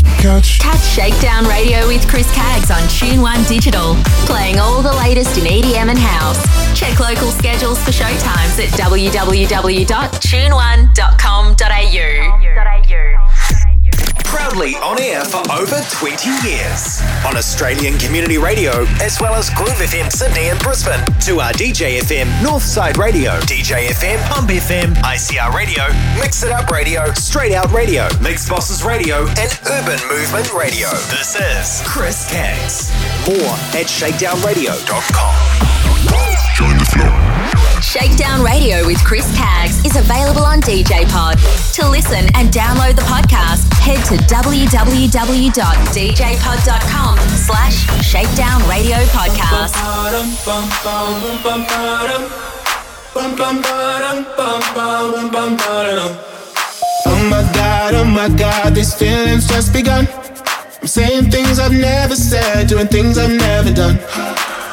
couch. Couch. Catch Shakedown Radio with Chris Caggs on Tune One Digital, playing all the latest in EDM and house. Check local schedules for showtimes at www.tuneone.com.au. Proudly on air for over 20 years. On Australian Community Radio, as well as Groove FM Sydney and Brisbane. To our DJ FM Northside Radio, DJ FM Pump FM, ICR Radio, Mix It Up Radio, Straight Out Radio, Mix Bosses Radio, and Urban Movement Radio. This is Chris Caggs. More at shakedownradio.com. Join the flow. Shakedown Radio with Chris Caggs is available on DJ Pod. To listen and download the podcast, head to www.djpod.com slash Shakedown Radio Podcast. Oh my god, oh my god, these feelings just begun. I'm saying things I've never said, doing things I've never done.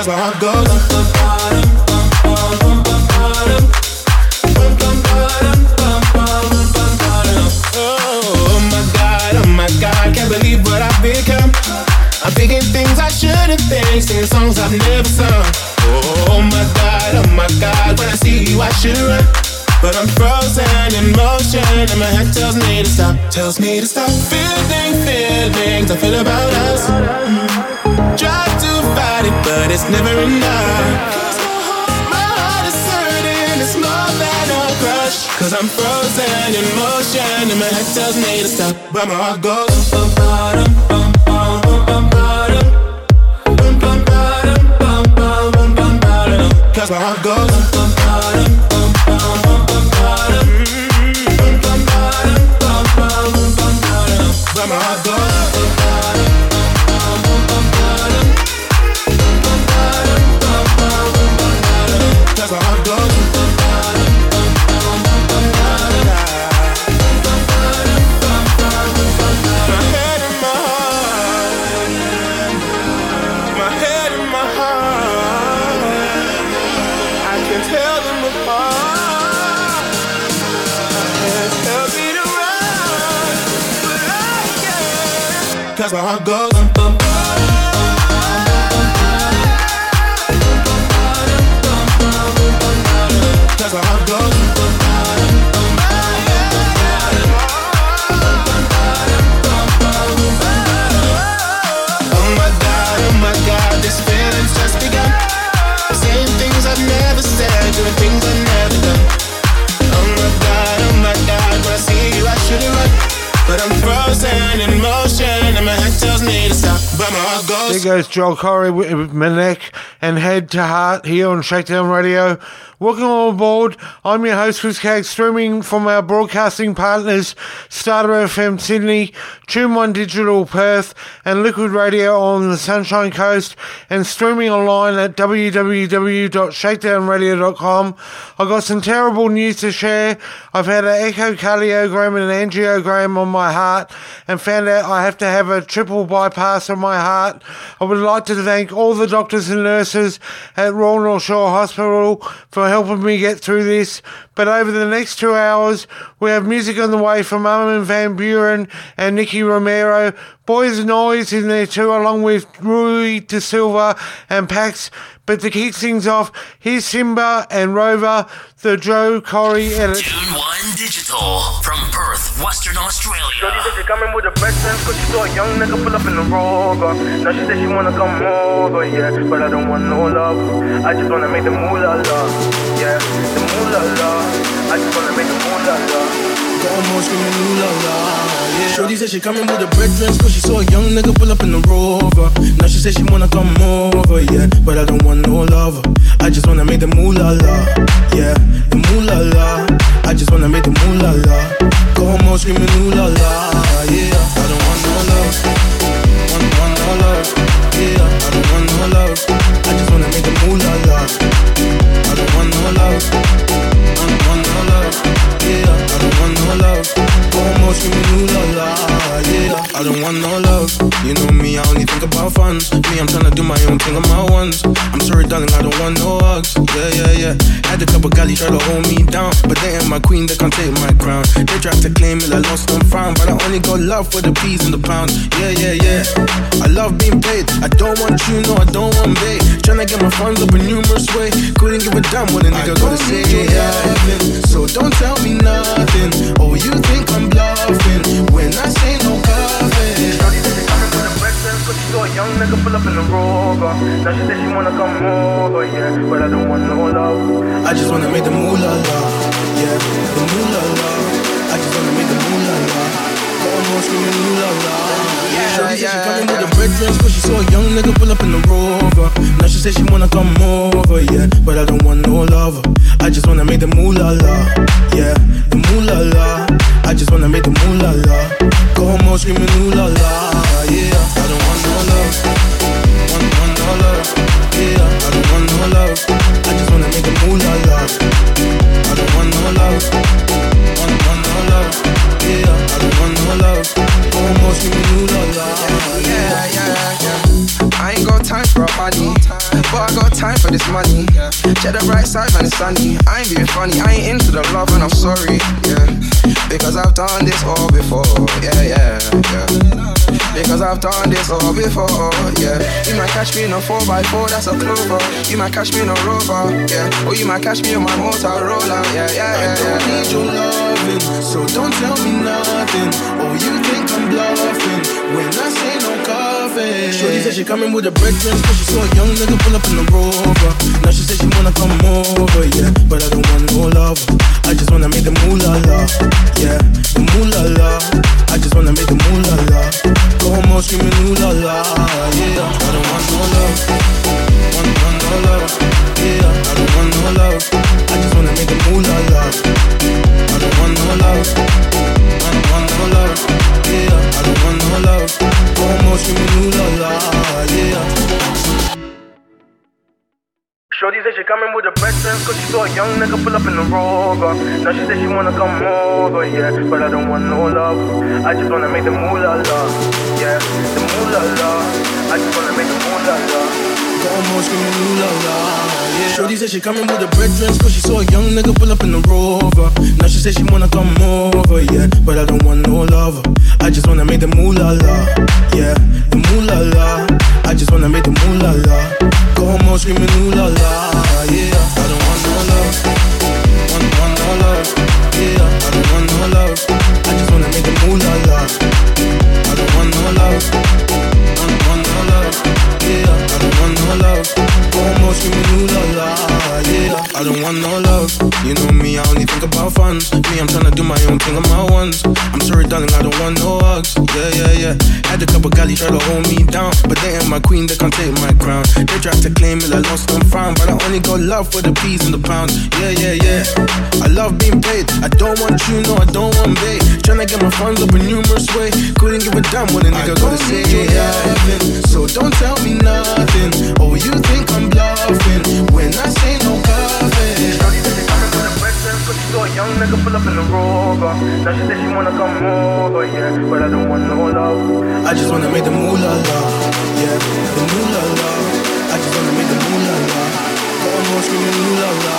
Cause my heart goes Oh my god, oh my god, can't believe what I've become. I'm thinking things I shouldn't think, singing songs I've never sung. Oh, oh my god, oh my god, when I see you I should run. But I'm frozen in motion and my head tells me to stop, tells me to stop feeling feelings I feel about us. Try to fight it, but it's never enough. My heart is hurting, it's more than a crush. Cause I'm frozen in motion and my head tells me to stop, but my heart goes. Bum, bum, bum, bum, bum, bum, bum, Cause my heart goes. My heart goes. Goes. Joel Corry with Manek and Head to Heart here on Shakedown Radio. Welcome on board. I'm your host, Chris Cagg, streaming from our broadcasting partners, Starter FM Sydney, Tune One Digital Perth, and Liquid Radio on the Sunshine Coast, and streaming online at www.shakedownradio.com. I've got some terrible news to share. I've had an echocardiogram and an angiogram on my heart, and found out I have to have a triple bypass on my heart. I would like to thank all the doctors and nurses at Royal North Shore Hospital for helping me get through this. But over the next two hours, we have music on the way from Armin Van Buuren and Nicky Romero. Boys Noize in there too, along with Rui Da Silva and Pax. But to kick things off, here's S1mba and Rover, the Joe Corry edit. Tune One Digital from Perth, Western Australia. Shorty said she coming with a friends cause she saw a young nigga pull up in the Rover. Now she said she wanna come over, yeah. But I don't want no love. I just wanna make the moolah la, yeah. The moolah la. I just wanna make the moolah Got more screaming, you love yeah. Shorty said she coming with a bread dress, cause she saw a young nigga pull up in the rover. Now she said she wanna come over, yeah. But I don't want no lover. I just wanna make the moolah la, yeah. The moolah la. I just wanna make the moolah la. Go home screaming, ooh la la, yeah. I don't want no love. Want, want no love, yeah. I don't want no love. I just wanna make the moolah la. I don't want no love. I don't want no love, you know me, I only think about funds. Me, I'm tryna do my own thing on my ones. I'm sorry, darling, I don't want no hugs, yeah, yeah, yeah. Had a couple galley try to hold me down, but they ain't my queen, they can't take my crown. They tried to claim it, I lost and found, but I only got love for the peas and the pounds, yeah, yeah, yeah. I love being paid, I don't want you, no, I don't want bait. Tryna get my funds up in numerous ways, couldn't give a damn what a nigga gotta say, yeah. So don't tell me nothing. Oh, you think I'm bluffing when I say no. Saw a young nigga pull up in the rover. Now she said she wanna come over, yeah, but I don't want no love. I just wanna make the moolah love, yeah, the moolah la. I just wanna make the moolah la. Go on, screaming moolah la. Shorty said she coming with the red dress, but she saw a young nigga pull up in the rover. Now she said she wanna come over, yeah, but I don't want no lover. I just wanna make the moolah la, yeah, the moolah la. I just wanna make the moolah la. Go on, more screaming ooh la la, yeah. I don't want no love, want, want no love, yeah. I don't want no love. I just wanna make the moolah la. I don't want no love, but I got time for this money. Check the bright side when it's sunny. I ain't being funny, I ain't into the love and I'm sorry, yeah. Because I've done this all before, yeah, yeah, yeah. Because I've done this all before, yeah. You might catch me in a 4x4, that's a clover. You might catch me in a rover, yeah. Or you might catch me in my Motorola, yeah, yeah, yeah. I yeah, don't yeah. need your loving, so don't tell me nothing. Oh, you think I'm bluffing when I say no coffee. Shorty said she coming with a bread dress, cause she saw a young nigga pull up in the rover. Now she said she wanna come over, yeah, but I don't want no love. I just wanna make the moolah la, yeah, the moolah la. I just wanna make the moolah la. Go home all screaming ooh yeah. I don't want no love, want, want no love, yeah. I don't want no love. I just wanna make the moolah la. I don't want no love. Shorty said she coming with a breakfast, cause she saw a young nigga pull up in the rover. Now she said she wanna come over, yeah, but I don't want no love. I just wanna make the moolah la, yeah, the moolah la. I just wanna make the moolah la. Go home all screaming ooh la la. Yeah. Shorty said she coming with a bread dress, cause she saw a young nigga pull up in the rover. Now she said she wanna come over, yeah, but I don't want no lover. I just wanna make the moolah la, yeah, the moolah la. I just wanna make the moolah la. Go home screaming ooh la la, yeah. I don't want no love, want, want no love, yeah. I don't want no love. I just wanna make the moolah la. I don't want no think about funds. Me, I'm tryna do my own thing on my ones. I'm sorry, darling, I don't want no hugs, yeah, yeah, yeah. Had a couple galley try to hold me down, but they ain't my queen, they can't take my crown. They tried to claim it, I lost and found, but I only got love for the peas and the pounds, yeah, yeah, yeah. I love being paid, I don't want you, no, I don't want bait. Tryna get my funds up in numerous ways, couldn't give a damn what a nigga gotta say, yeah. So don't tell me nothing, oh, you think I'm bluffing young nigga pull up in the rover. Now she said she wanna come over, yeah, but I don't want no love. I just wanna make the moolah la, yeah, the moolah la. I just wanna make the moolah la. Go on, more screaming moolah la.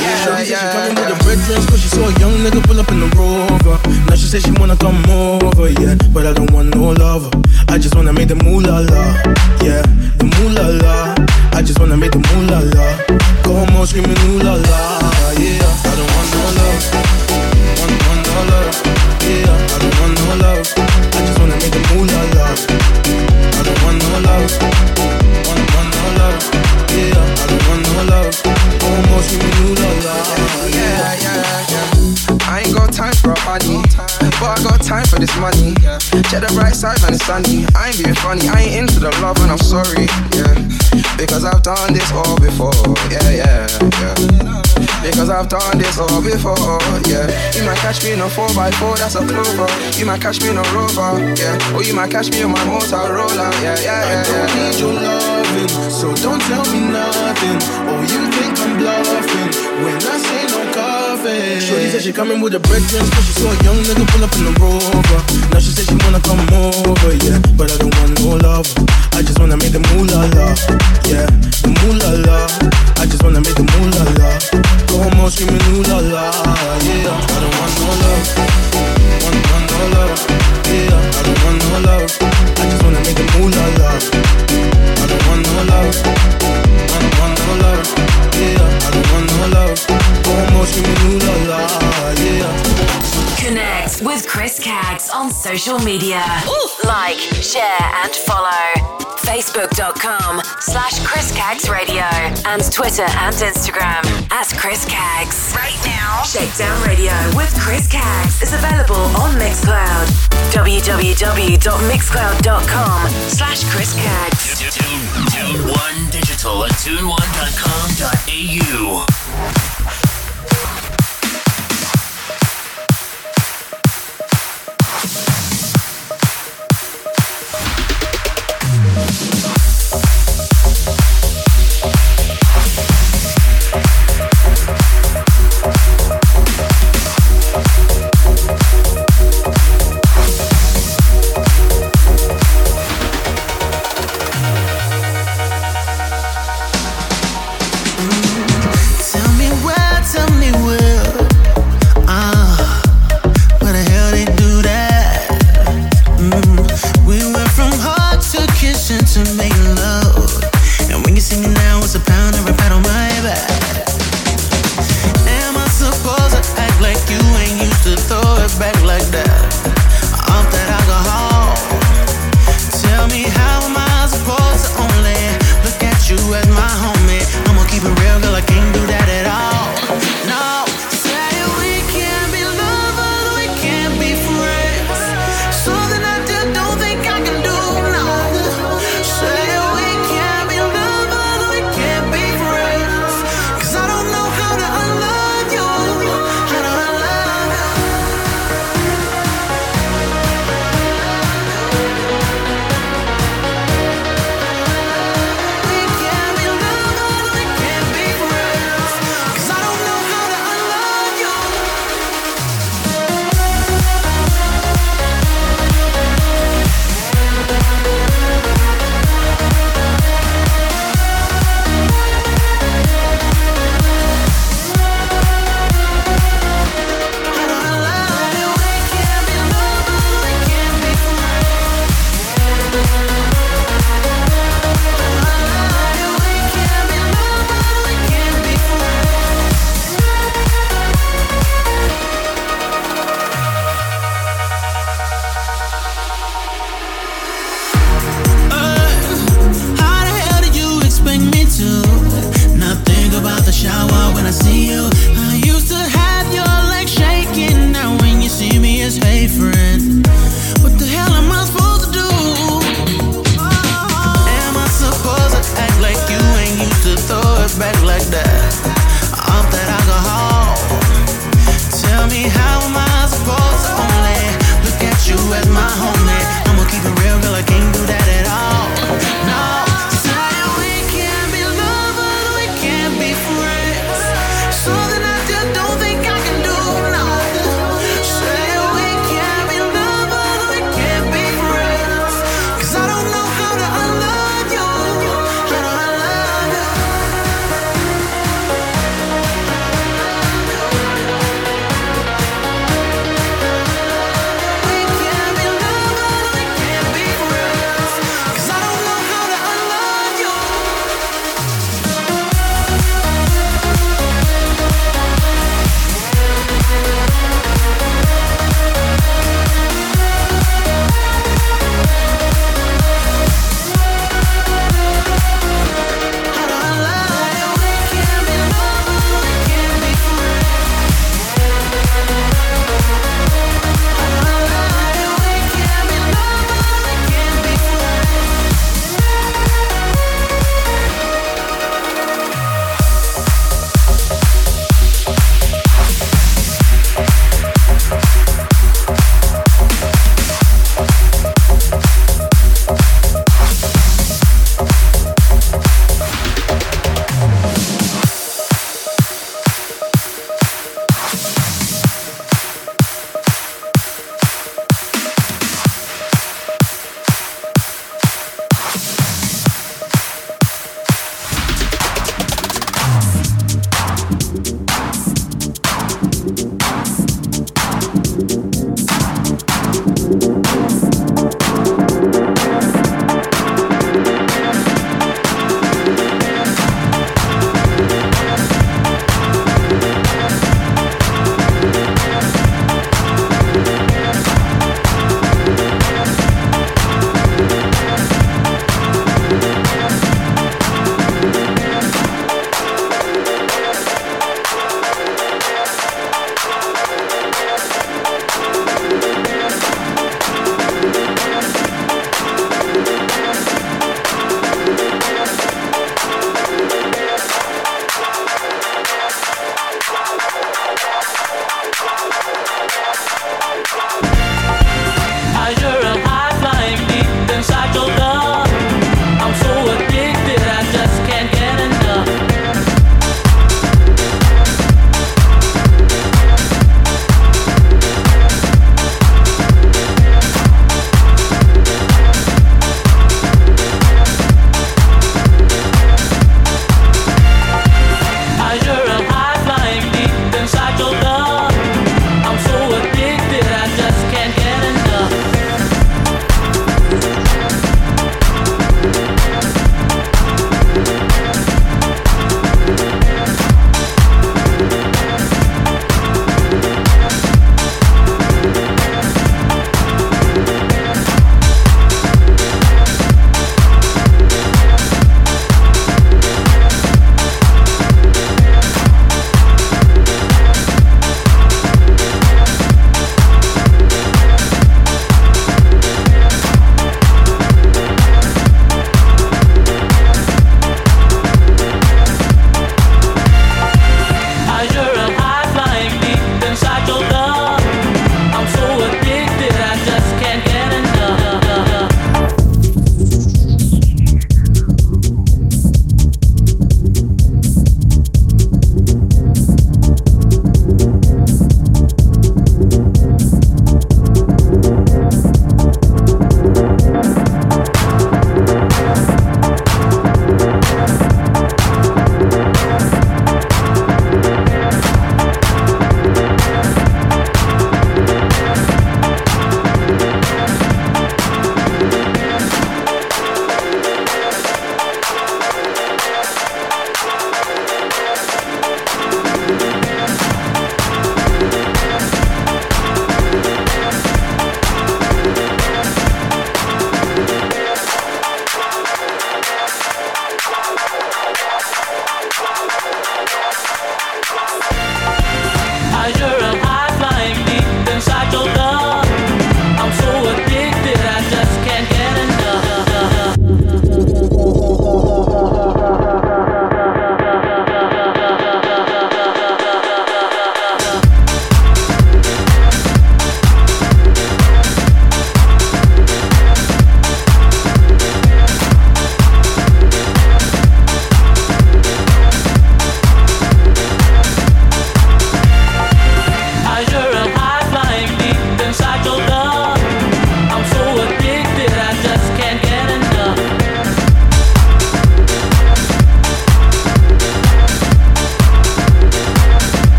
Yeah, Shorty said she coming with a red dress, cause she saw a young nigga pull up in the rover. Now she said she wanna come over, yeah, but I don't want no lover. I just wanna make the moolah la, yeah, the moolah la. I just wanna make the moolah la. Go home screaming ooh la la, yeah. I don't want no love, want, want no love, yeah. I don't want no love. I just wanna make the moolah la. la. I don't want no love, want, want no love, yeah. I don't want no love. Go home screaming ooh la la, yeah, yeah, yeah. I ain't got time for a honey, but I got time for this money. Check the bright side when it's sunny. I ain't being funny, I ain't into the love and I'm sorry, yeah. Because I've done this all before, yeah, yeah, yeah. Because I've done this all before, yeah. You might catch me in a 4x4, that's a clover. You might catch me in a rover, yeah. Or you might catch me in my Motorola, yeah, yeah, I yeah, don't yeah. need your loving, so don't tell me nothing. Oh, you think I'm bluffing when I say. It. Shorty said she coming with a brethren, cause she saw a young nigga pull up in the rover. Now she said she wanna come over, yeah. But I don't want no love. I just wanna make the moolah la, yeah. The moolah la. I just wanna make the moolah la. Go home all screaming ooh yeah. I don't want no love. Want, want no love, yeah. I don't want no love. I just wanna make the moolah la. I don't want no love. Want no love, yeah. I don't want no love. Go home all screaming ooh la la, yeah. Connect with Chris Caggs on social media. Like, share, and follow. Facebook.com slash Chris Caggs Radio and Twitter and Instagram at Chris Caggs. Right now, Shakedown Radio with Chris Caggs is available on Mixcloud. www.mixcloud.com slash Chris Caggs. Tune, tune One Digital at tune1.com.au.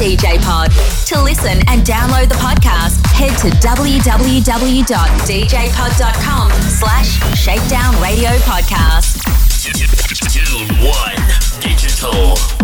DJ Pod. To listen and download the podcast, head to www.djpod.com slash shakedown radio podcast. Digital One Digital.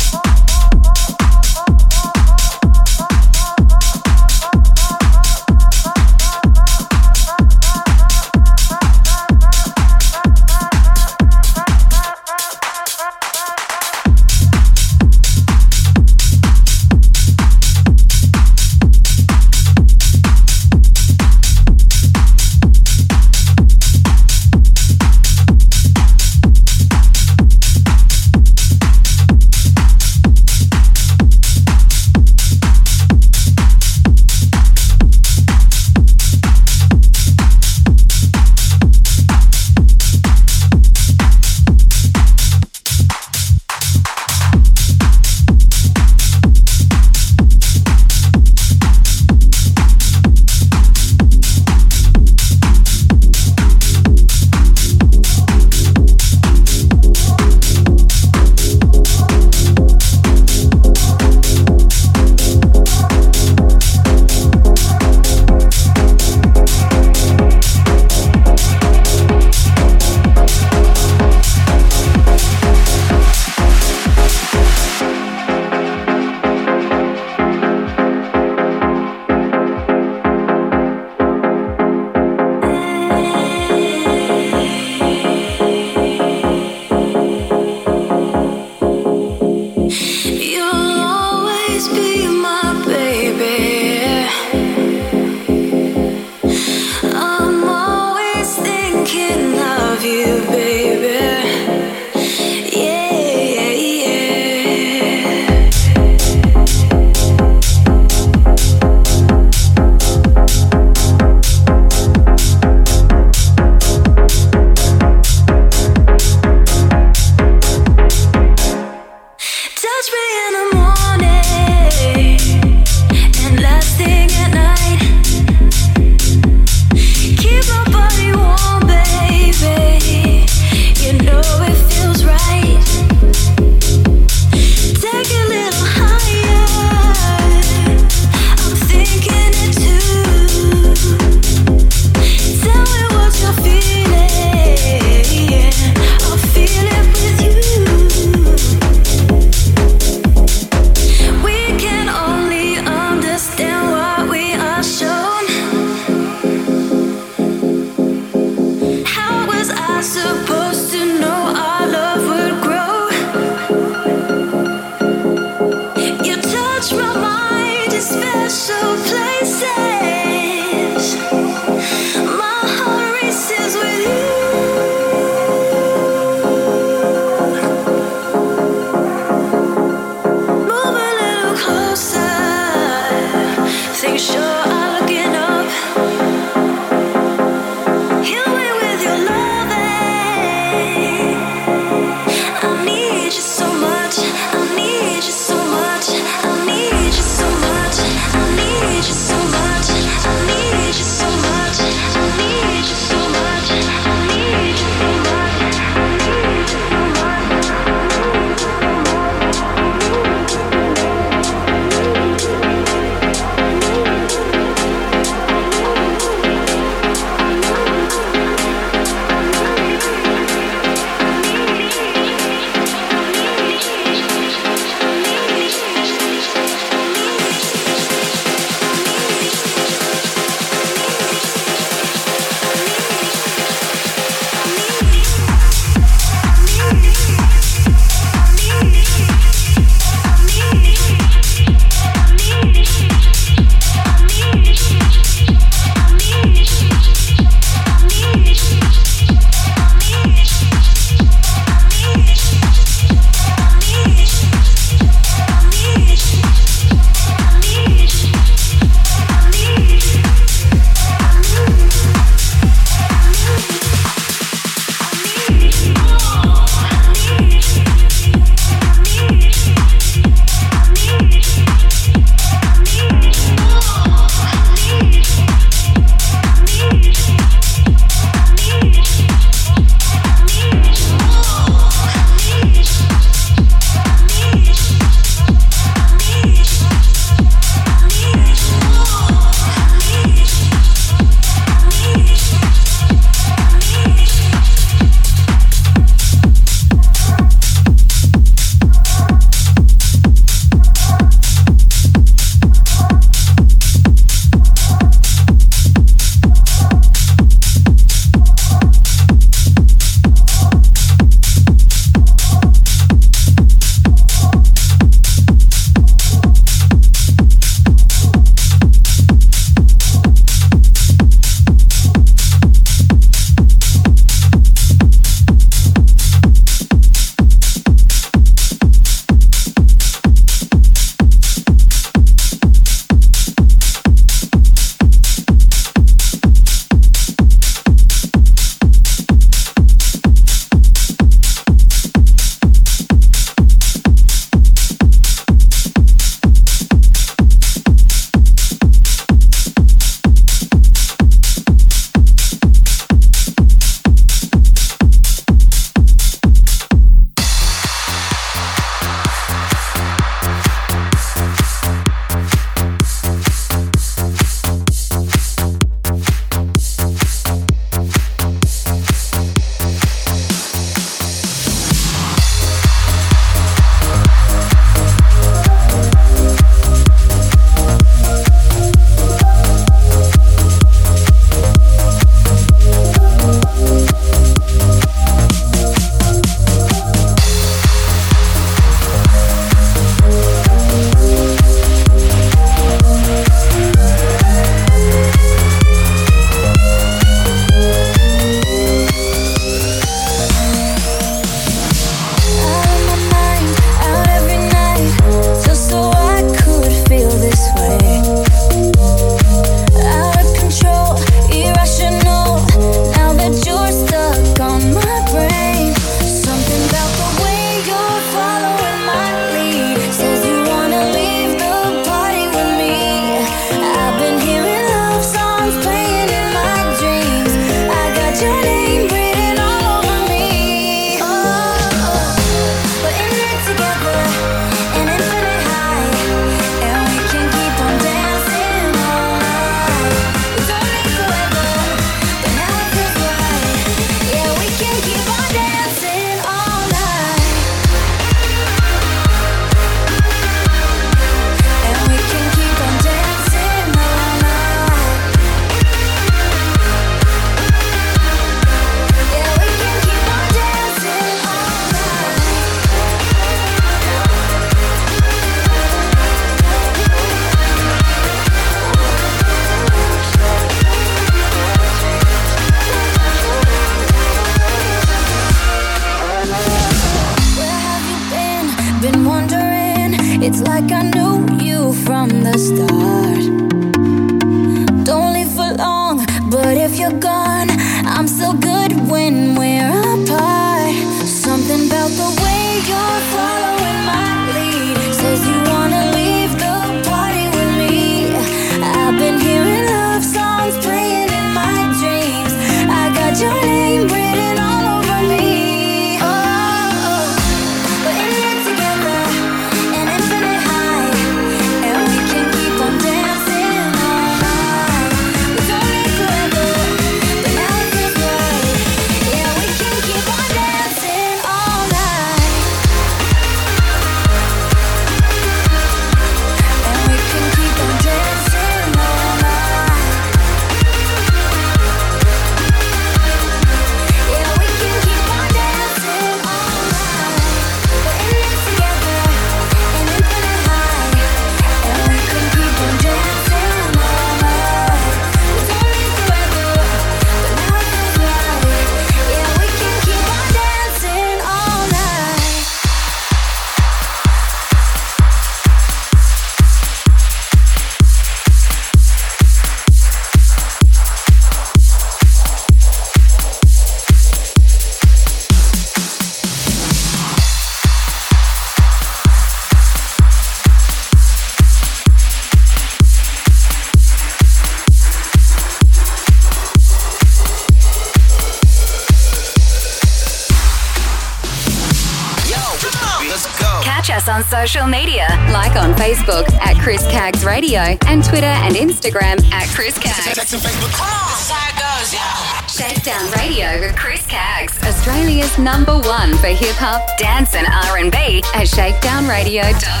Social media. Like on Facebook at Chris Caggs Radio and Twitter and Instagram at Chris Caggs. Come on. This is how it goes, yeah. Shakedown Radio with Chris Caggs, Australia's number one for hip hop, dance, and R&B at shakedownradio.com.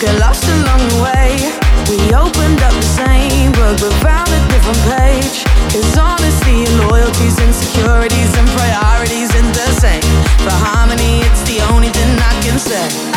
get lost along the way. We opened up the same book but found a different page. Cause honesty loyalties, insecurities and priorities ain't the same. For harmony, it's the only thing I can say.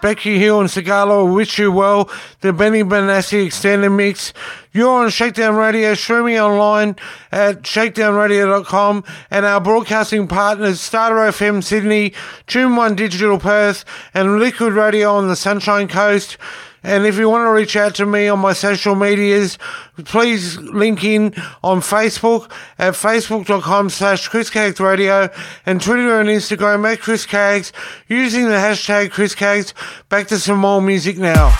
Becky Hill and Sigala Wish You Well, the Benny Benassi extended mix. You're on Shakedown Radio, Stream me online at shakedownradio.com and our broadcasting partners Starter FM Sydney, Tune 1 Digital Perth and Liquid Radio on the Sunshine Coast. And if you want to reach out to me on my social medias, please link in on Facebook at facebook.com slash Chris Radio and Twitter and Instagram at Chris using the hashtag Chris. Back to some more music now.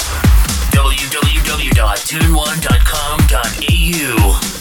www.tune1.com.au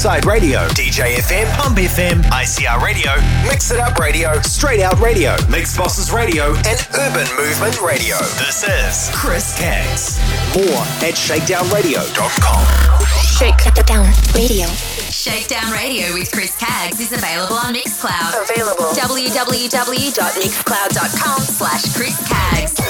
Inside Radio, DJ FM, Pump FM, ICR Radio, Mix It Up Radio, Straight Out Radio, Mix Bosses Radio, and Urban Movement Radio. This is Chris Caggs. More at shakedownradio.com. Shakedown Radio. Shakedown Radio with Chris Caggs is available on Mixcloud. Available. www.mixcloud.com slash Chris Caggs.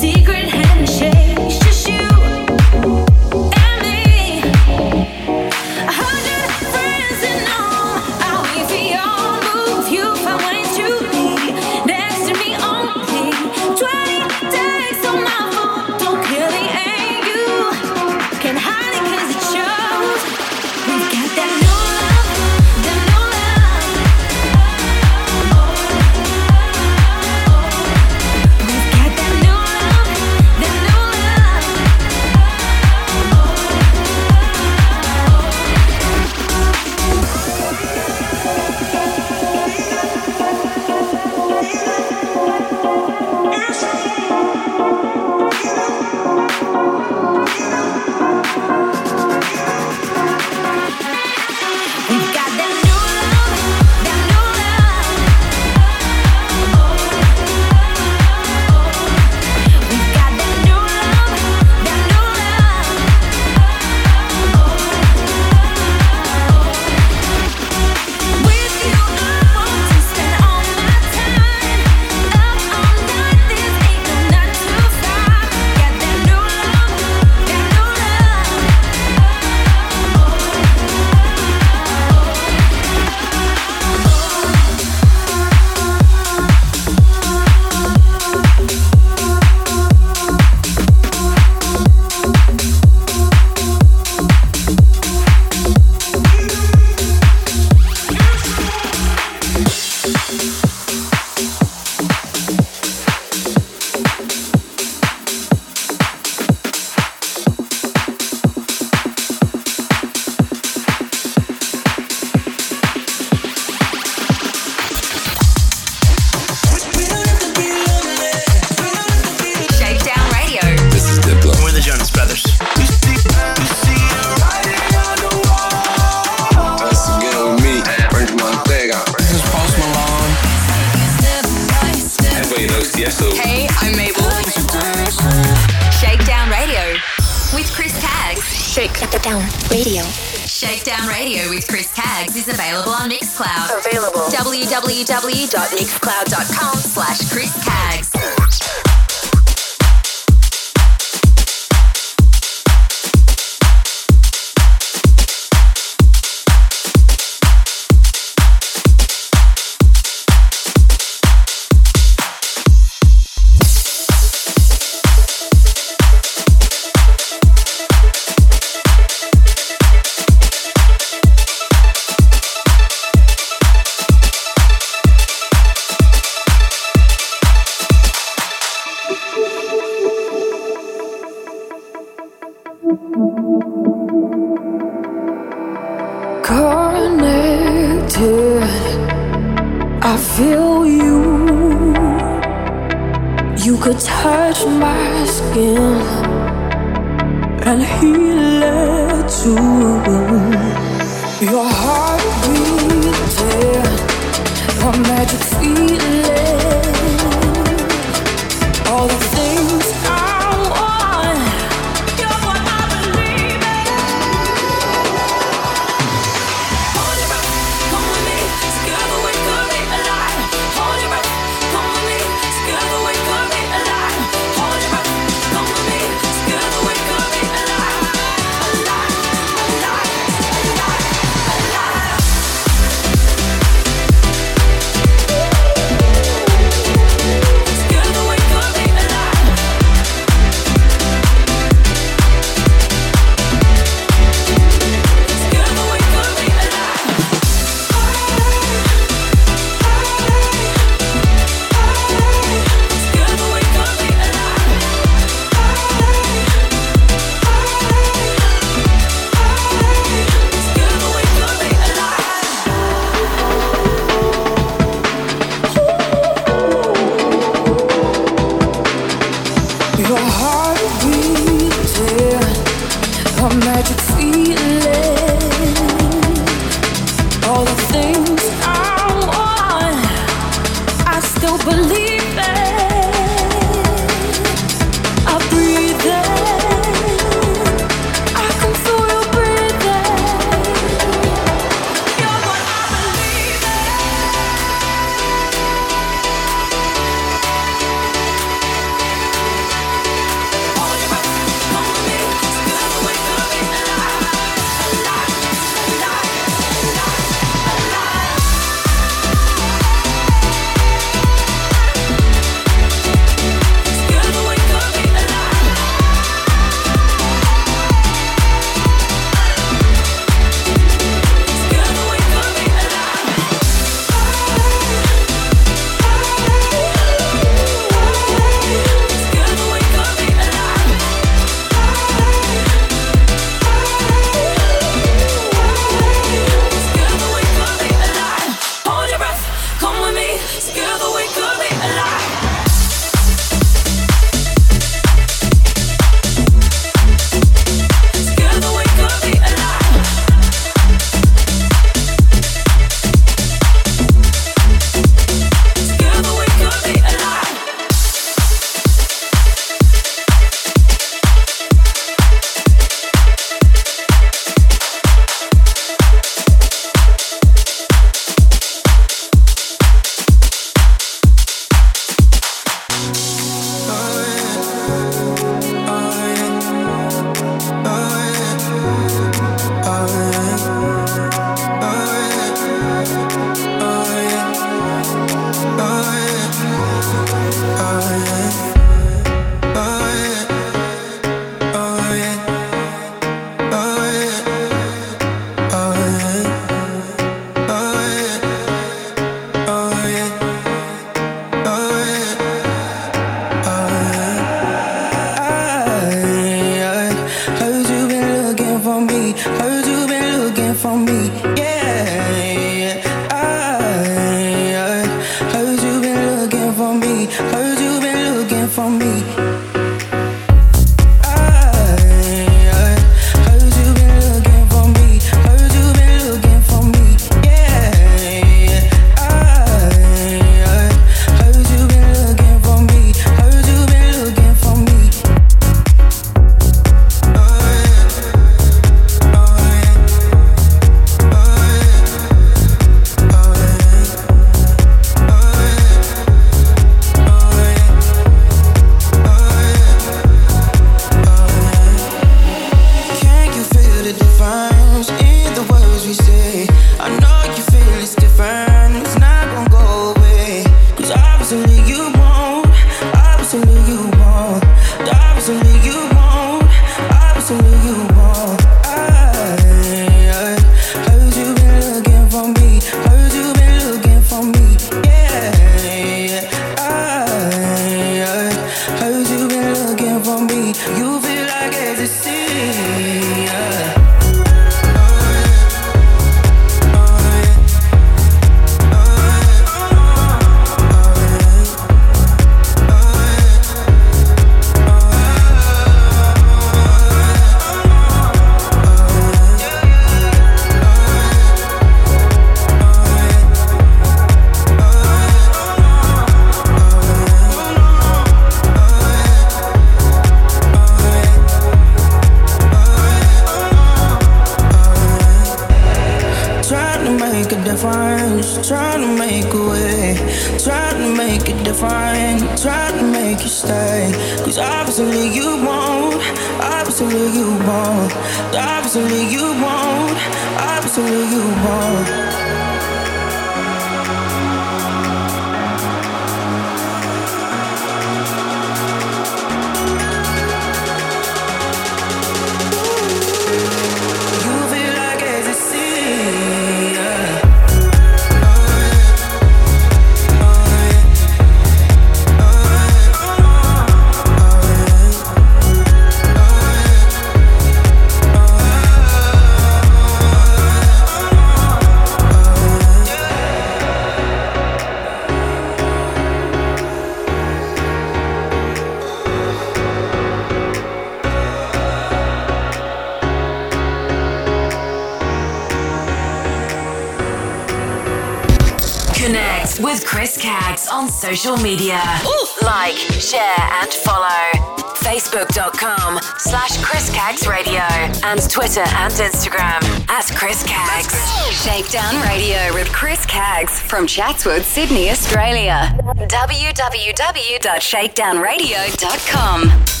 With Chris Caggs on social media. Ooh. Like, share, and follow. Facebook.com slash Chris Caggs Radio and Twitter and Instagram at Chris Caggs. Shakedown Radio with Chris Caggs from Chatswood, Sydney, Australia. www.shakedownradio.com.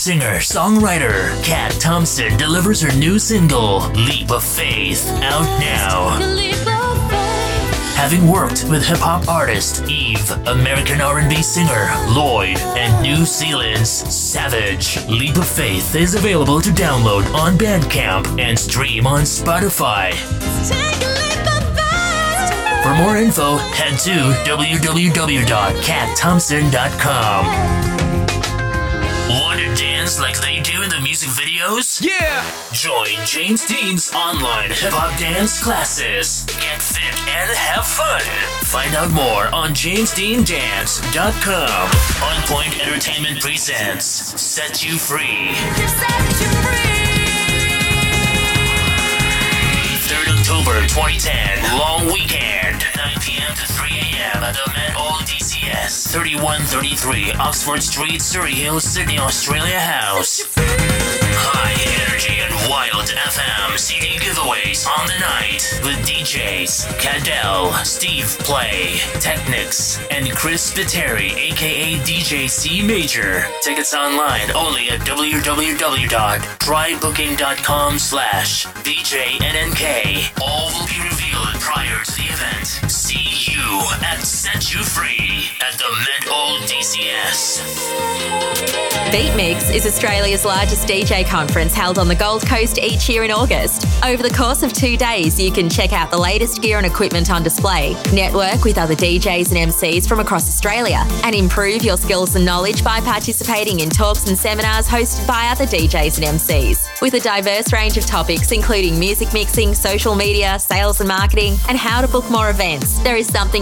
Singer, songwriter, Kat Thompson delivers her new single, Leap of Faith, out now. Having worked with hip hop artist Eve, American R&B singer Lloyd, and New Zealand's Savage, Leap of Faith is available to download on Bandcamp and stream on Spotify. For more info, head to www.catthompson.com. Want like they do in the music videos? Yeah! Join James Dean's online hip hop dance classes. Get fit and have fun. Find out more on jamesdeandance.com. On Point Entertainment presents Set You Free. 3rd October 2010, long weekend, 9 p.m. to 3 a.m. at the Met Old DCS, 3133 Oxford Street, Surry Hills, Sydney, Australia House. High energy and wild FM CD giveaways on the night with DJs Cadell, Steve Play, Technics, and Chris Spiteri, aka DJ C Major. Tickets online only at www.trybooking.com slash VJNNK. All will be revealed prior. At Set You Free at the Met DCS. Beat Mix is Australia's largest DJ conference held on the Gold Coast each year in August. Over the course of two days, you can check out the latest gear and equipment on display, network with other DJs and MCs from across Australia, and improve your skills and knowledge by participating in talks and seminars hosted by other DJs and MCs. With a diverse range of topics, including music mixing, social media, sales and marketing, and how to book more events, there is something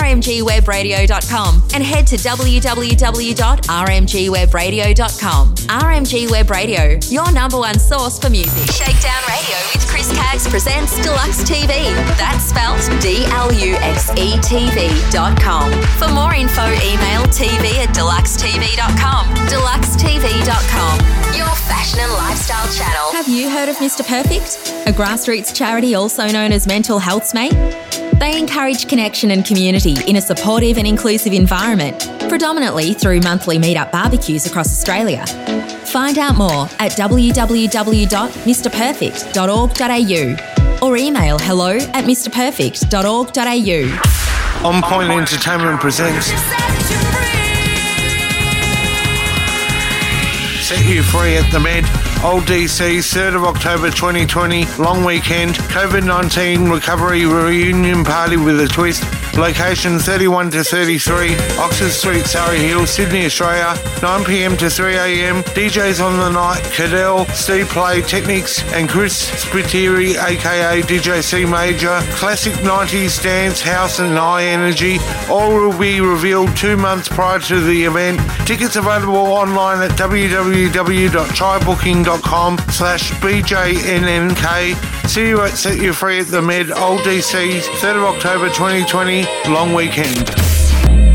rmgwebradio.com and head to www.rmgwebradio.com. RMG Web Radio, your number one source for music. Shakedown Radio with Chris Caggs presents Deluxe TV. That's spelled D L U X E TV.com. For more info, email tv at deluxetv.com. Deluxetv.com, your fashion and lifestyle channel. Have you heard of Mr. Perfect? A grassroots charity also known as Mental Health's Mate? They encourage connection and community in a supportive and inclusive environment, predominantly through monthly meetup barbecues across Australia. Find out more at www.mrperfect.org.au or email hello at mrperfect.org.au. On Point Entertainment presents Set You Free at the Med, Old DC, 3rd of October 2020, long weekend, COVID 19 recovery reunion party with a twist. Location 31 to 33, Oxford Street, Surry Hills, Sydney, Australia, 9 pm to 3 am. DJs on the night, Cadell, Steve Play, Technics, and Chris Spiteri, aka DJ C Major. Classic 90s dance, house, and high energy. All will be revealed two months prior to the event. Tickets available online at www.trybooking.com slash BJNNK. See you at Set You Free at the Med, Old DC, 3rd of October 2020, long weekend.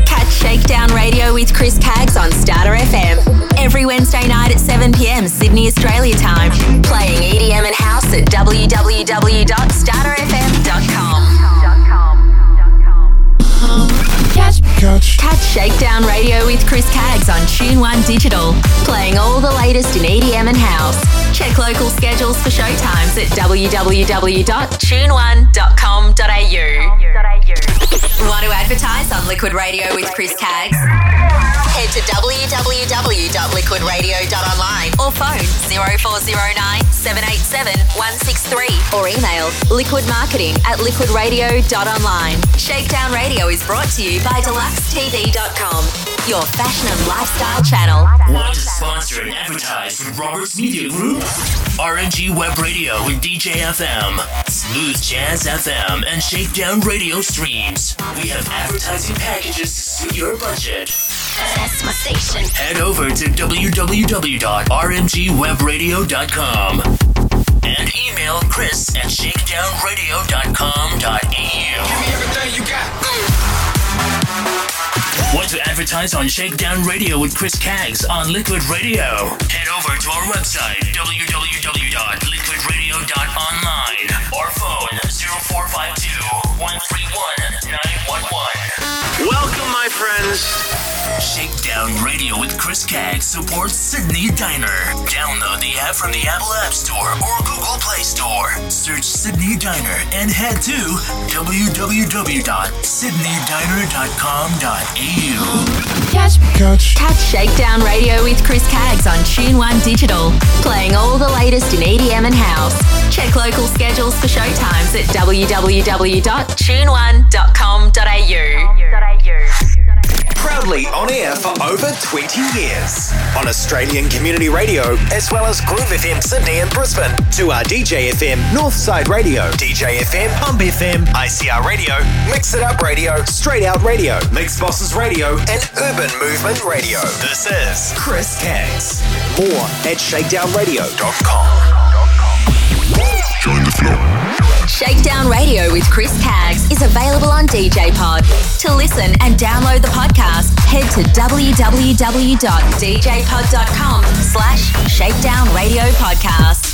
Catch Shakedown Radio with Chris Caggs on Starter FM. Every Wednesday night at 7 pm Sydney, Australia time. Playing EDM and house at www.starterfm.com. Catch, Catch. Catch Shakedown Radio with Chris Caggs on Tune One Digital. Playing all the latest in EDM and house. Check local schedules for showtimes at www.tuneone.com.au. Want to advertise on Liquid Radio with Chris Caggs? Head to www.liquidradio.online or phone 0409 787 163 or email liquidmarketing at liquidradio.online. Shakedown Radio is brought to you by deluxetv.com, your fashion and lifestyle channel. Want to sponsor and advertise with Roberts Media Group? RMG Web Radio with DJ FM, Smooth Jazz FM, and Shakedown Radio streams. We have advertising packages to suit your budget. That's my station. Head over to www.rmgwebradio.com and email chris at shakedownradio.com.au. Give me everything you got. Want to advertise on Shakedown Radio with Chris Caggs on Liquid Radio? Head over to our website, www.liquidradio.online or phone 0452 131 911. Welcome, my friends. Shakedown Radio with Chris Caggs supports Sydney Diner. Download the app from the Apple App Store or Google Play Store. Search Sydney Diner and head to www.sydneydiner.com.au. Catch, catch, catch Shakedown Radio with Chris Caggs on Tune One Digital, playing all the latest in EDM and house. Check local schedules for showtimes at www.tuneone.com.au. Proudly on air for over 20 years. On Australian Community Radio, as well as Groove FM Sydney and Brisbane. To our DJ FM Northside Radio, DJ FM Pump FM, ICR Radio, Mix It Up Radio, Straight Out Radio, Mix Bosses Radio, and Urban Movement Radio. This is Chris Caggs. More at shakedownradio.com. Join the flow. Shakedown Radio with Chris Caggs is available on DJ Pod. To listen and download the podcast, head to www.djpod.com slash Shakedown Radio Podcast.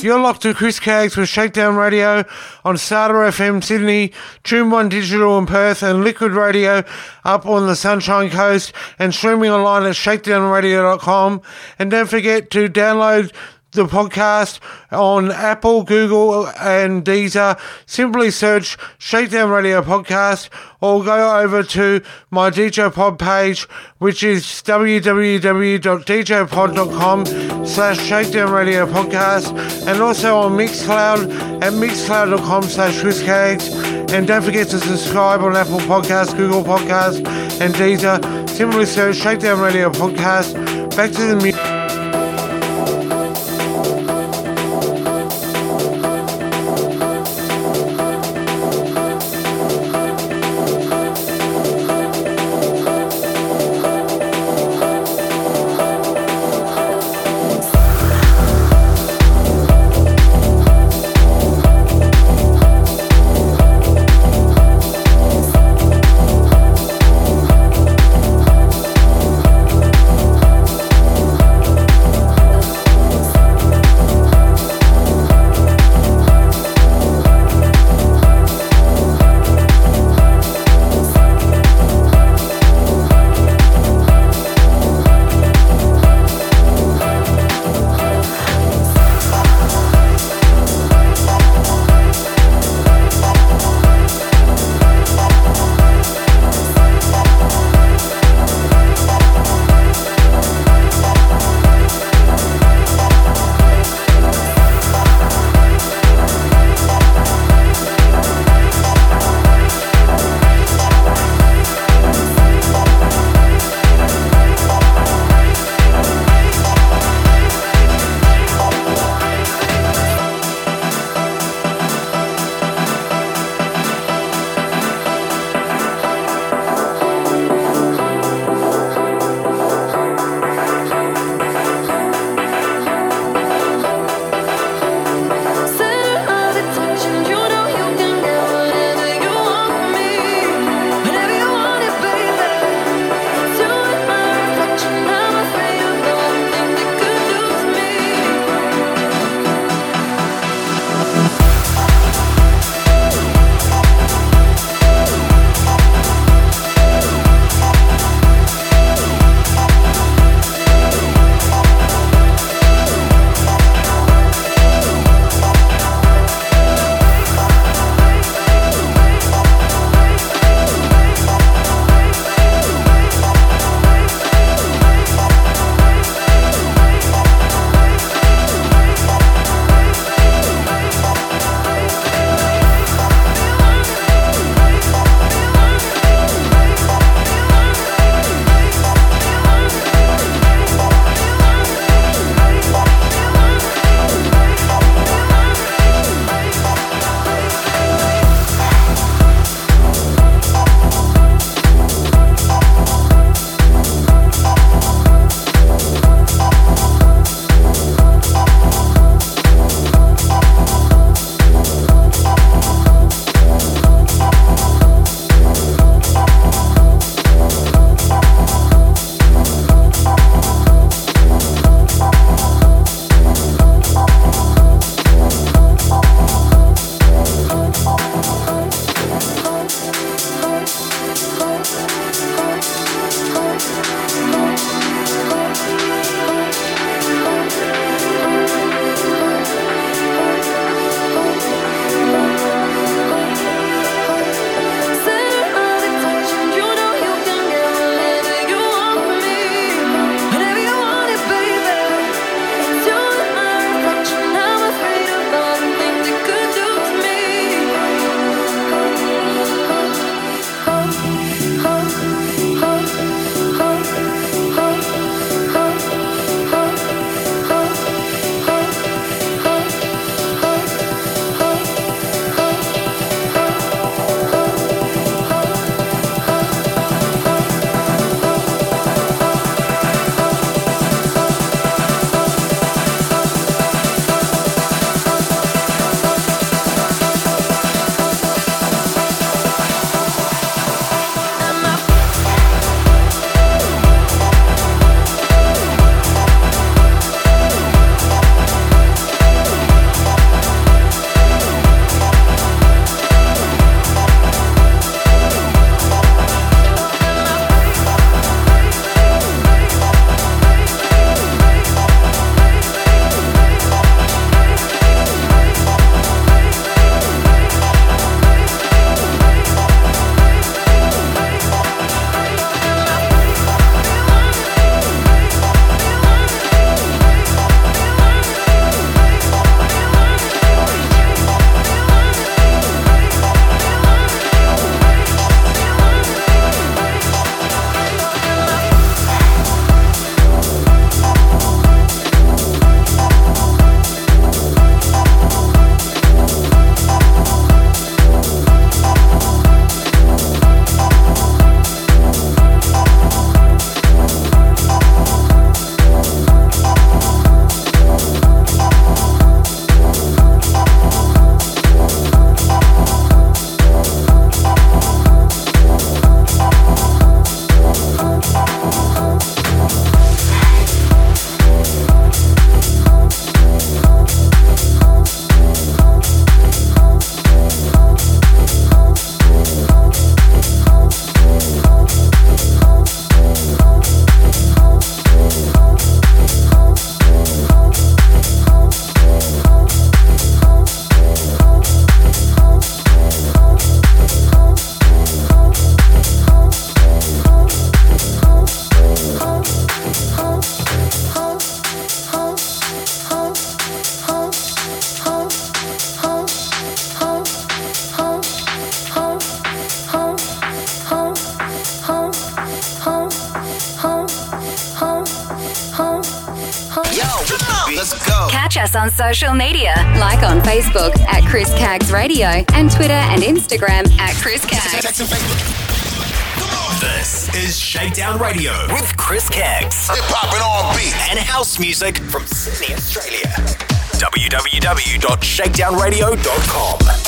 You're locked to Chris Caggs with Shakedown Radio on Starter FM Sydney, Tune One Digital in Perth, and Liquid Radio up on the Sunshine Coast, and streaming online at shakedownradio.com. And don't forget to download the podcast on Apple, Google, and Deezer. Simply search Shakedown Radio Podcast or go over to my DJ Pod page, which is www.djpod.com slash Shakedown Radio Podcast and also on Mixcloud at mixcloud.com slash Caggs. And don't forget to subscribe on Apple Podcasts, Google Podcasts, and Deezer. Simply search Shakedown Radio Podcast. Back to the music. Social media, like on Facebook at Chris Caggs Radio and Twitter and Instagram at Chris Caggs. This is Shakedown Radio with Chris Caggs. Hip hop and R&B and house music from Sydney, Australia. www.shakedownradio.com.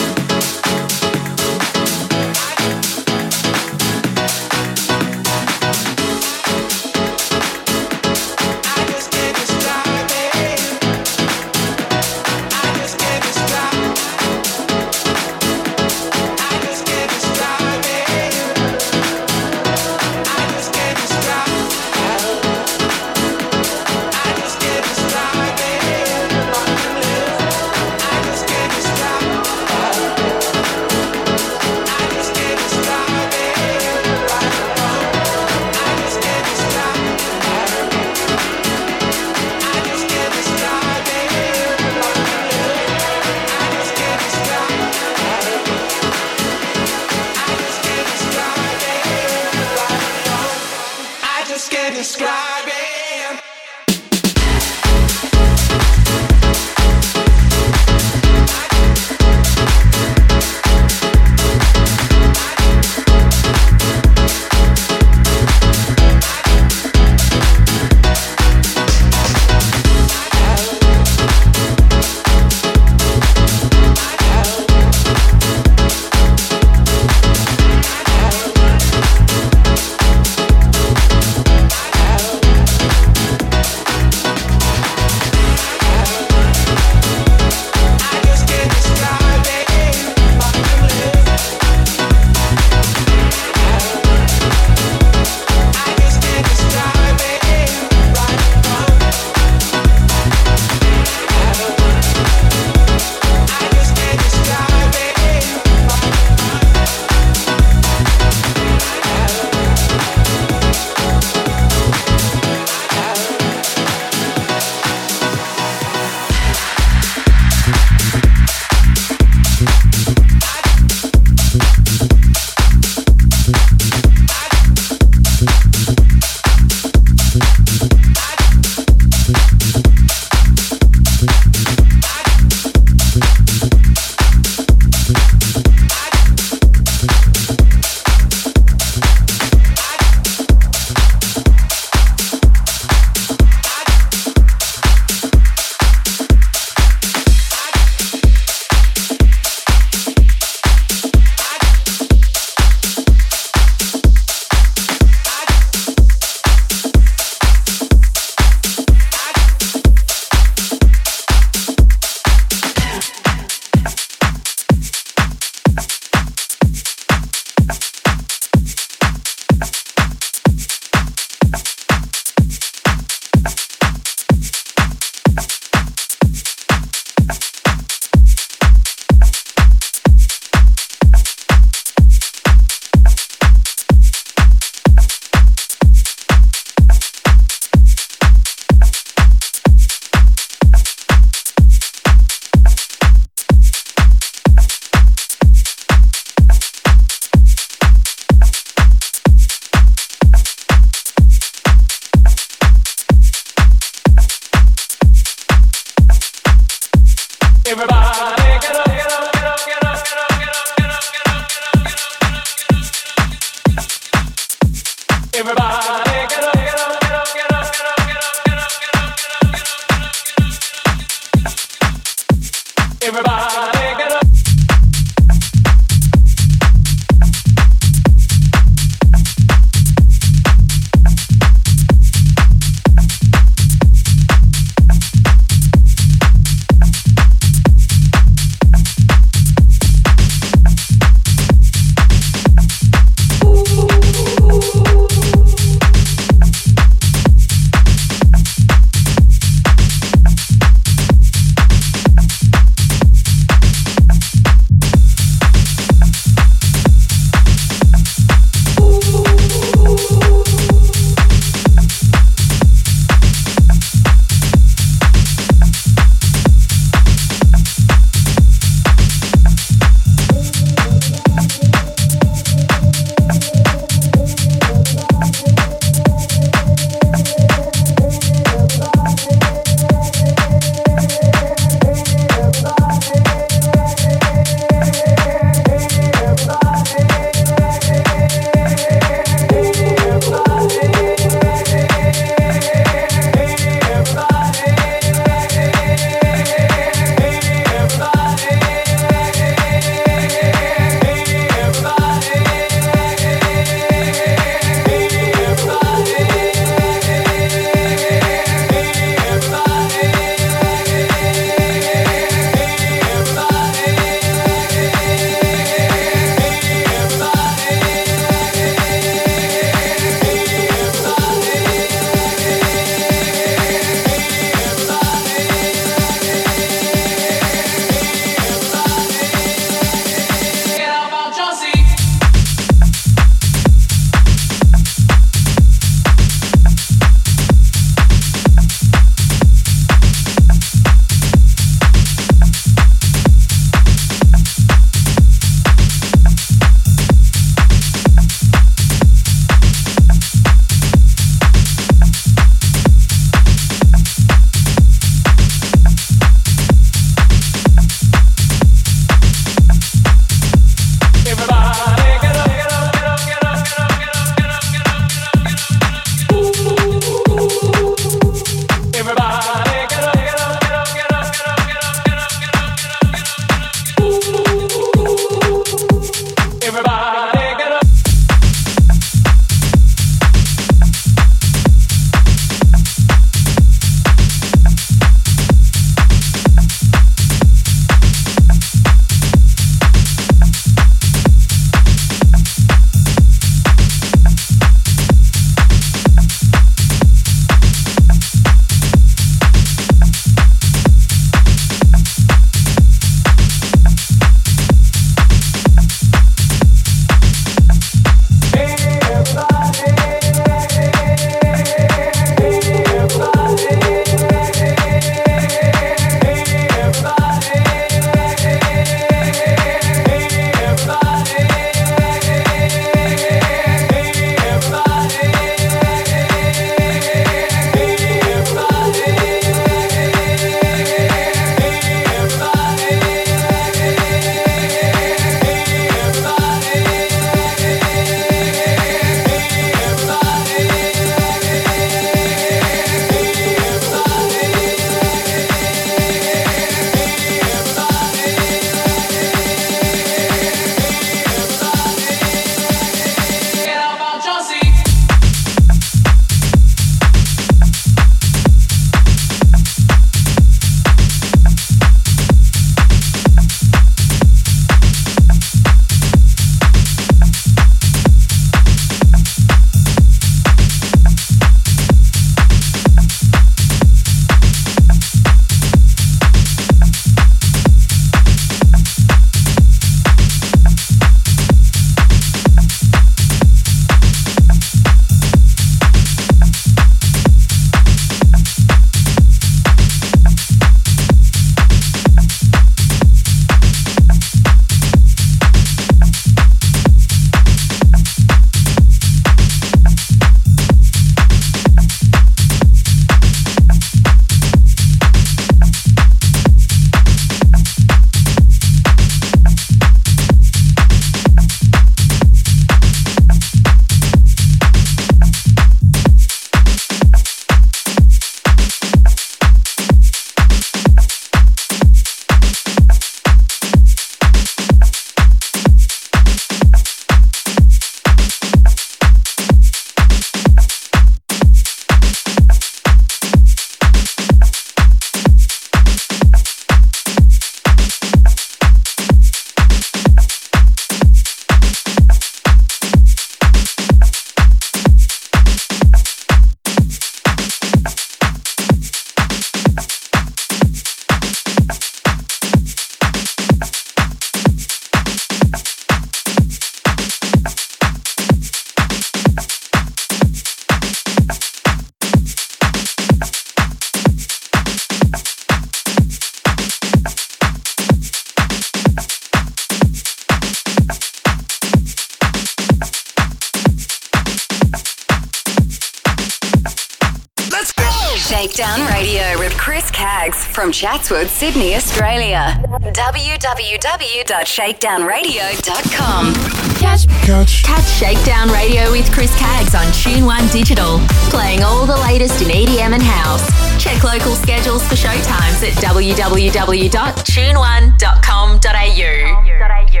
from Chatswood, Sydney, Australia. www.shakedownradio.com. Catch, catch. catch Shakedown Radio with Chris Caggs on Tune One Digital, playing all the latest in EDM and house. Check local schedules for showtimes at www.tuneone.com.au.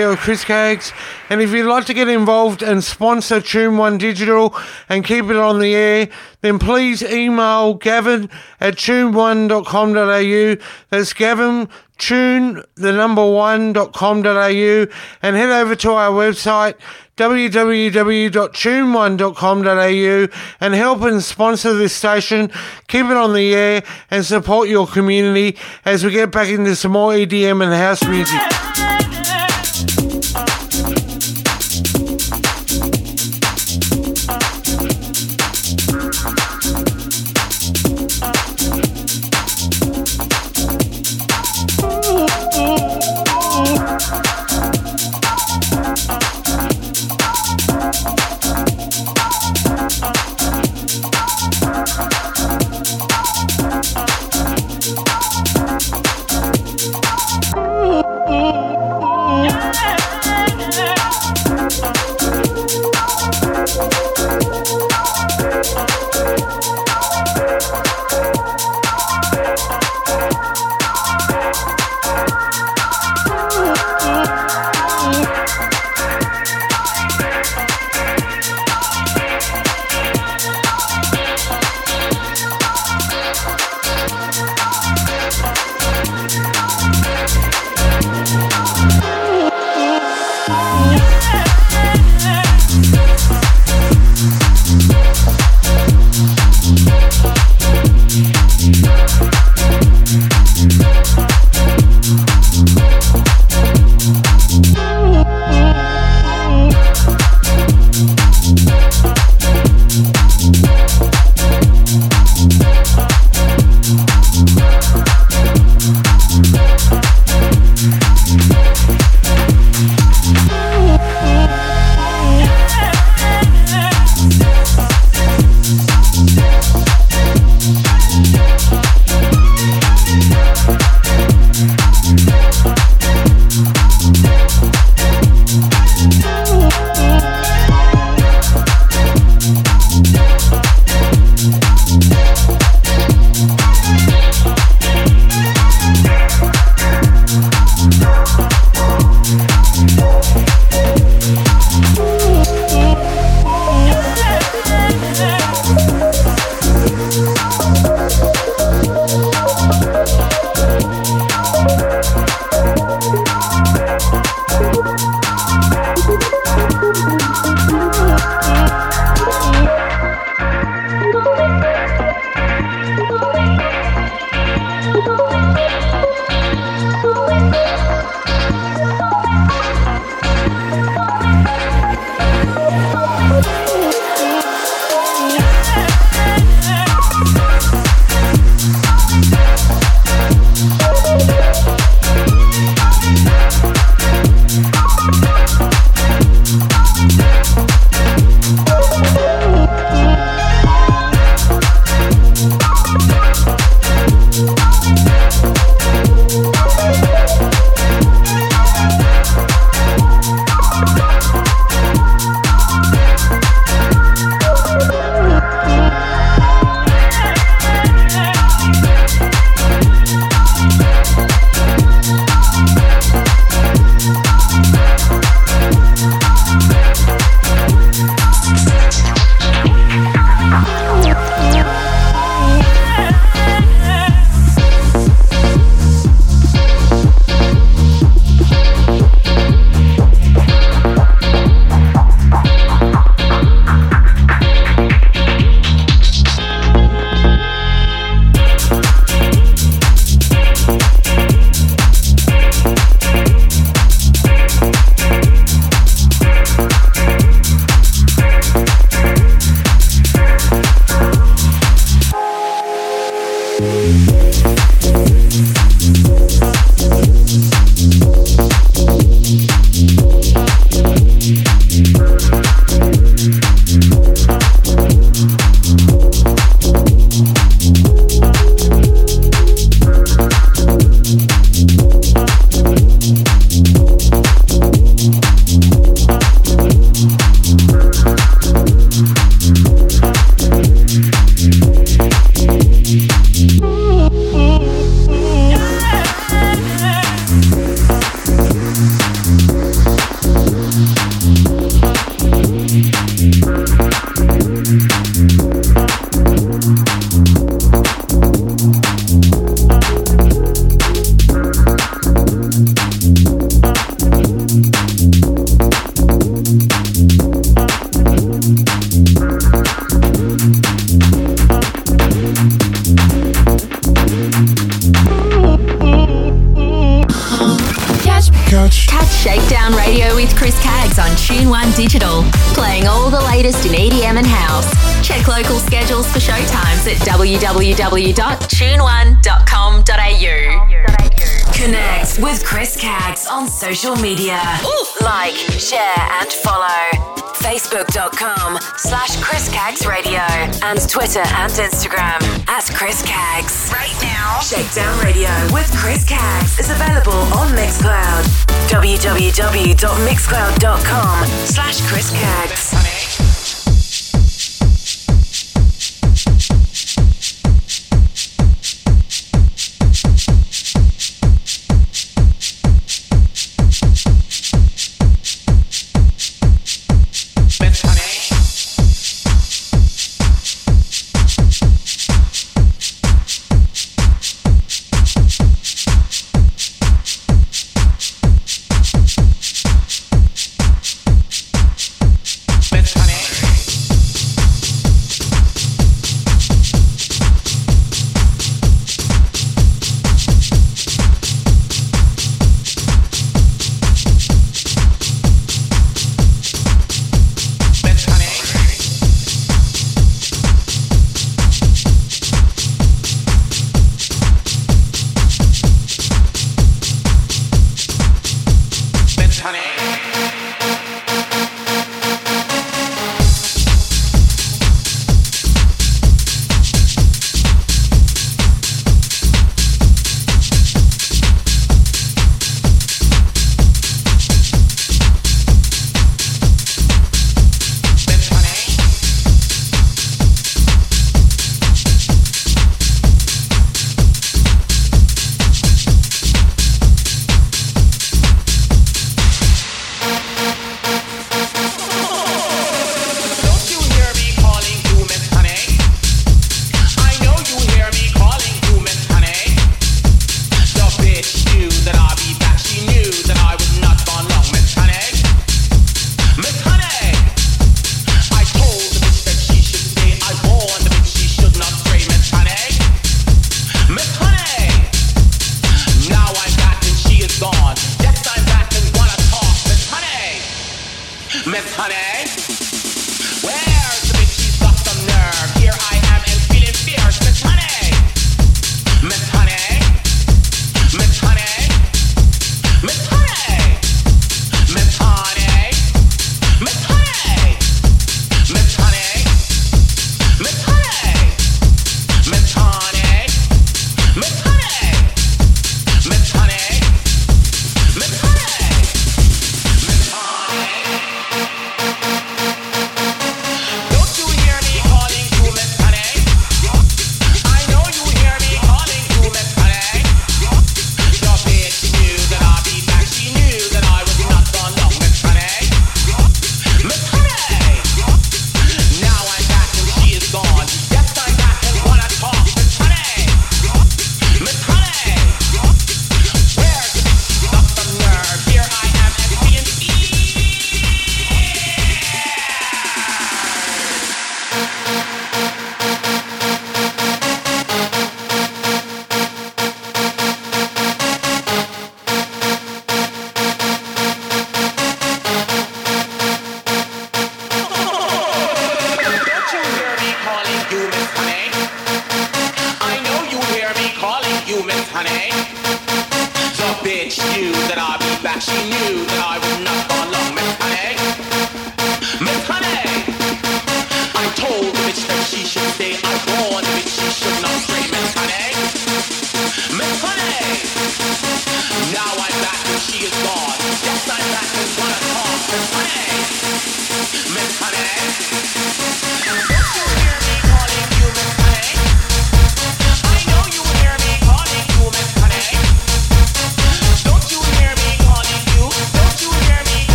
Radio Chris Caggs. And if you'd like to get involved and sponsor Tune One Digital and keep it on the air, then please email Gavin at tune1.com.au. That's Gavin tune the number one.com.au and head over to our website www.tune1.com.au and help and sponsor this station, keep it on the air and support your community as we get back into some more EDM and house music.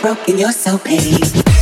broken, you're so paid.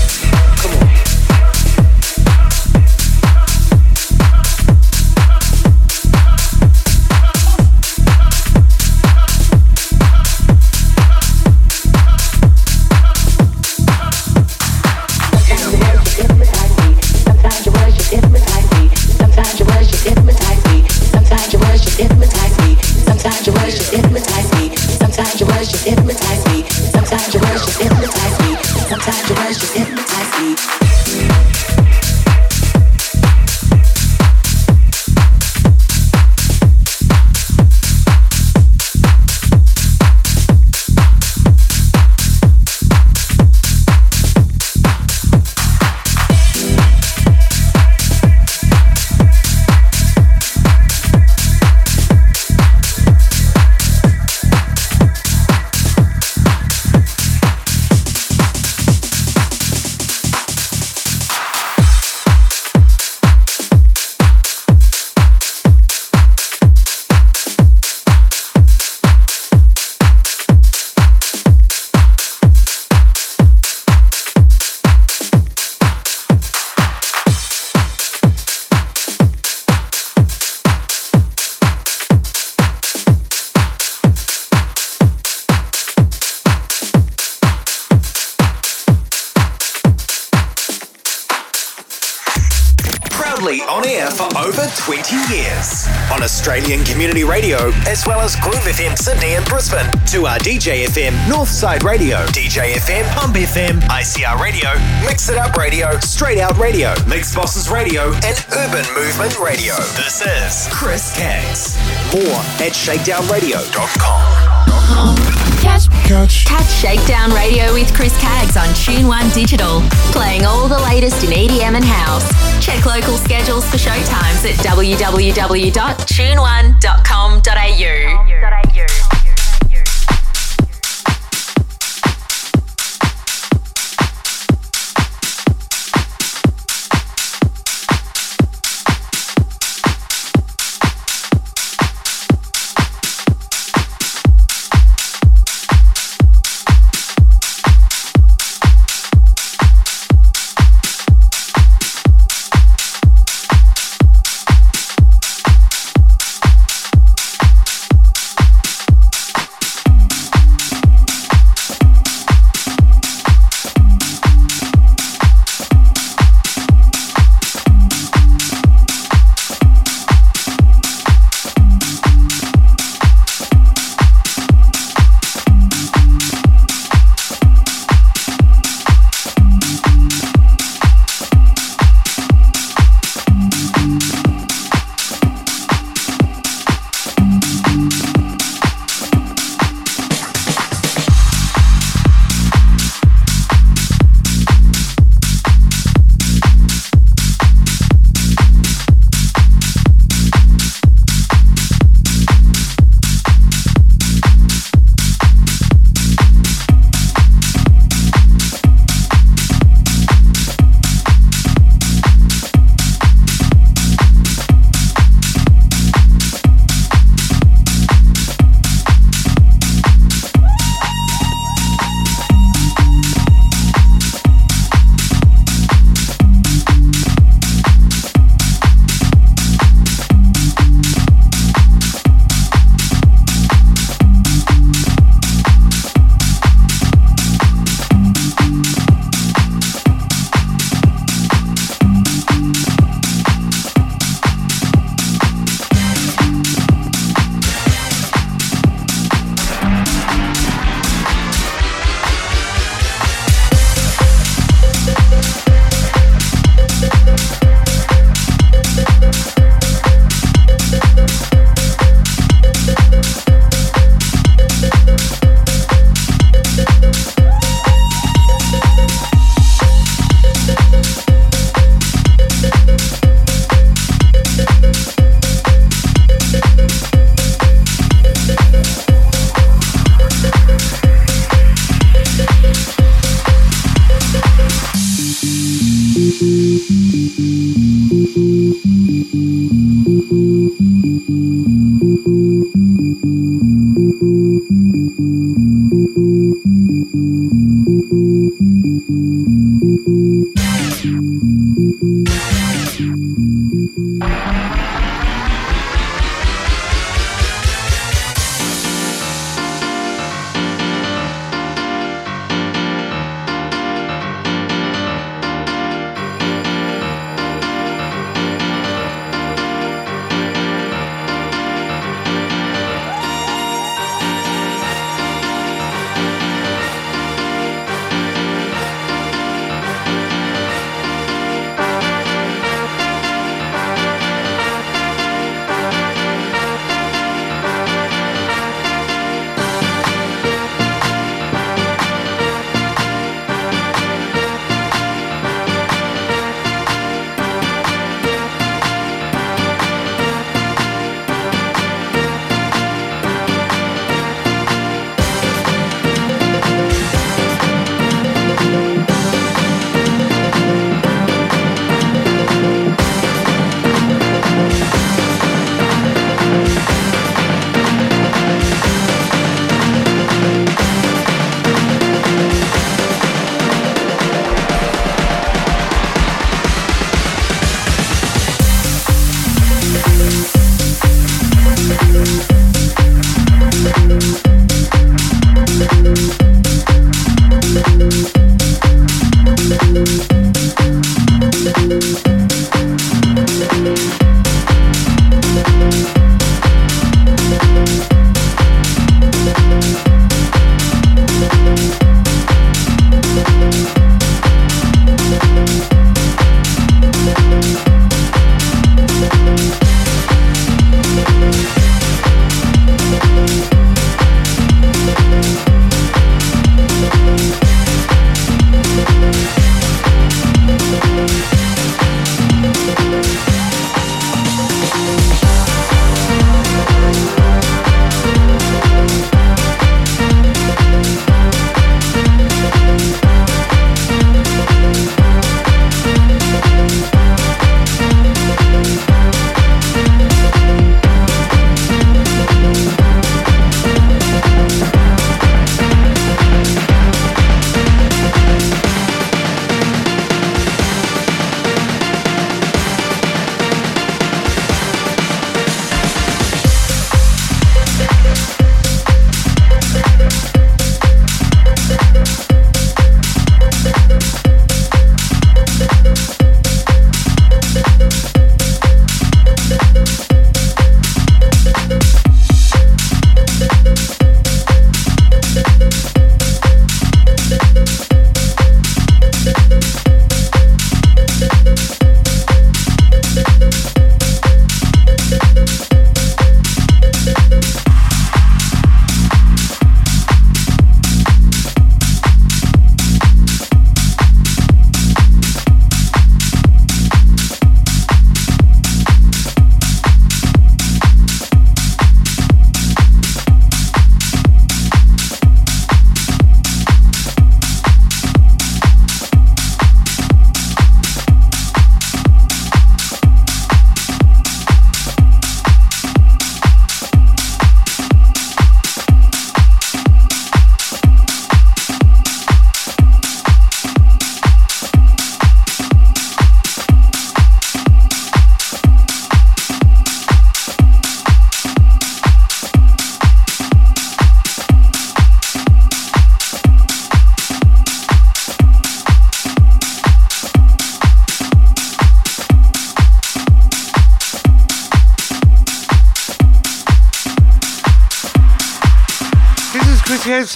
DJ FM, Northside Radio, DJ FM, Pump FM, ICR Radio, Mix It Up Radio, Straight Out Radio, Mix Bosses Radio, and Urban Movement Radio. This is Chris Caggs. More at shakedownradio.com. Catch, catch, catch Shakedown Radio with Chris Caggs on Tune One Digital, playing all the latest in EDM and house. Check local schedules for showtimes at www.tuneone.com.au.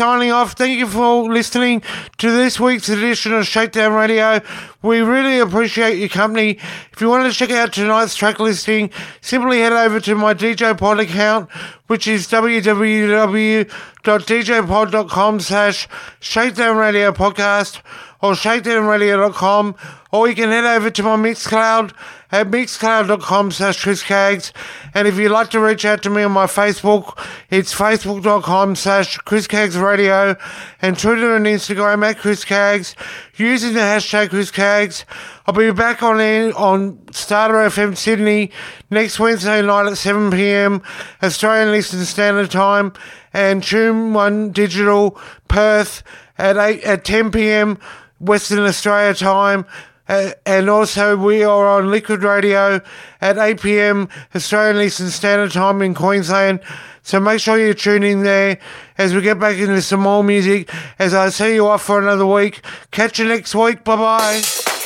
signing off. Thank you for listening to this week's edition of Shakedown Radio. We really appreciate your company. If you want to check out tonight's track listing, simply head over to my DJ Pod account, which is www.djpod.com slash Shakedown Radio Podcast or shakedownradio.com, or you can head over to my Mixcloud at mixcloud.com slash Chris Caggs. And if you'd like to reach out to me on my Facebook, it's facebook.com slash Chris Caggs Radio and Twitter and Instagram at Chris Caggs using the hashtag Chris Caggs. I'll be back on air on Starter FM Sydney next Wednesday night at 7 p.m. Australian Eastern Standard Time and Tune One Digital Perth at 8 at 10 p.m. Western Australia time. Uh, and also, we are on Liquid Radio at 8 pm Australian Eastern Standard Time in Queensland. So make sure you tune in there as we get back into some more music. As I see you off for another week. Catch you next week. Bye bye.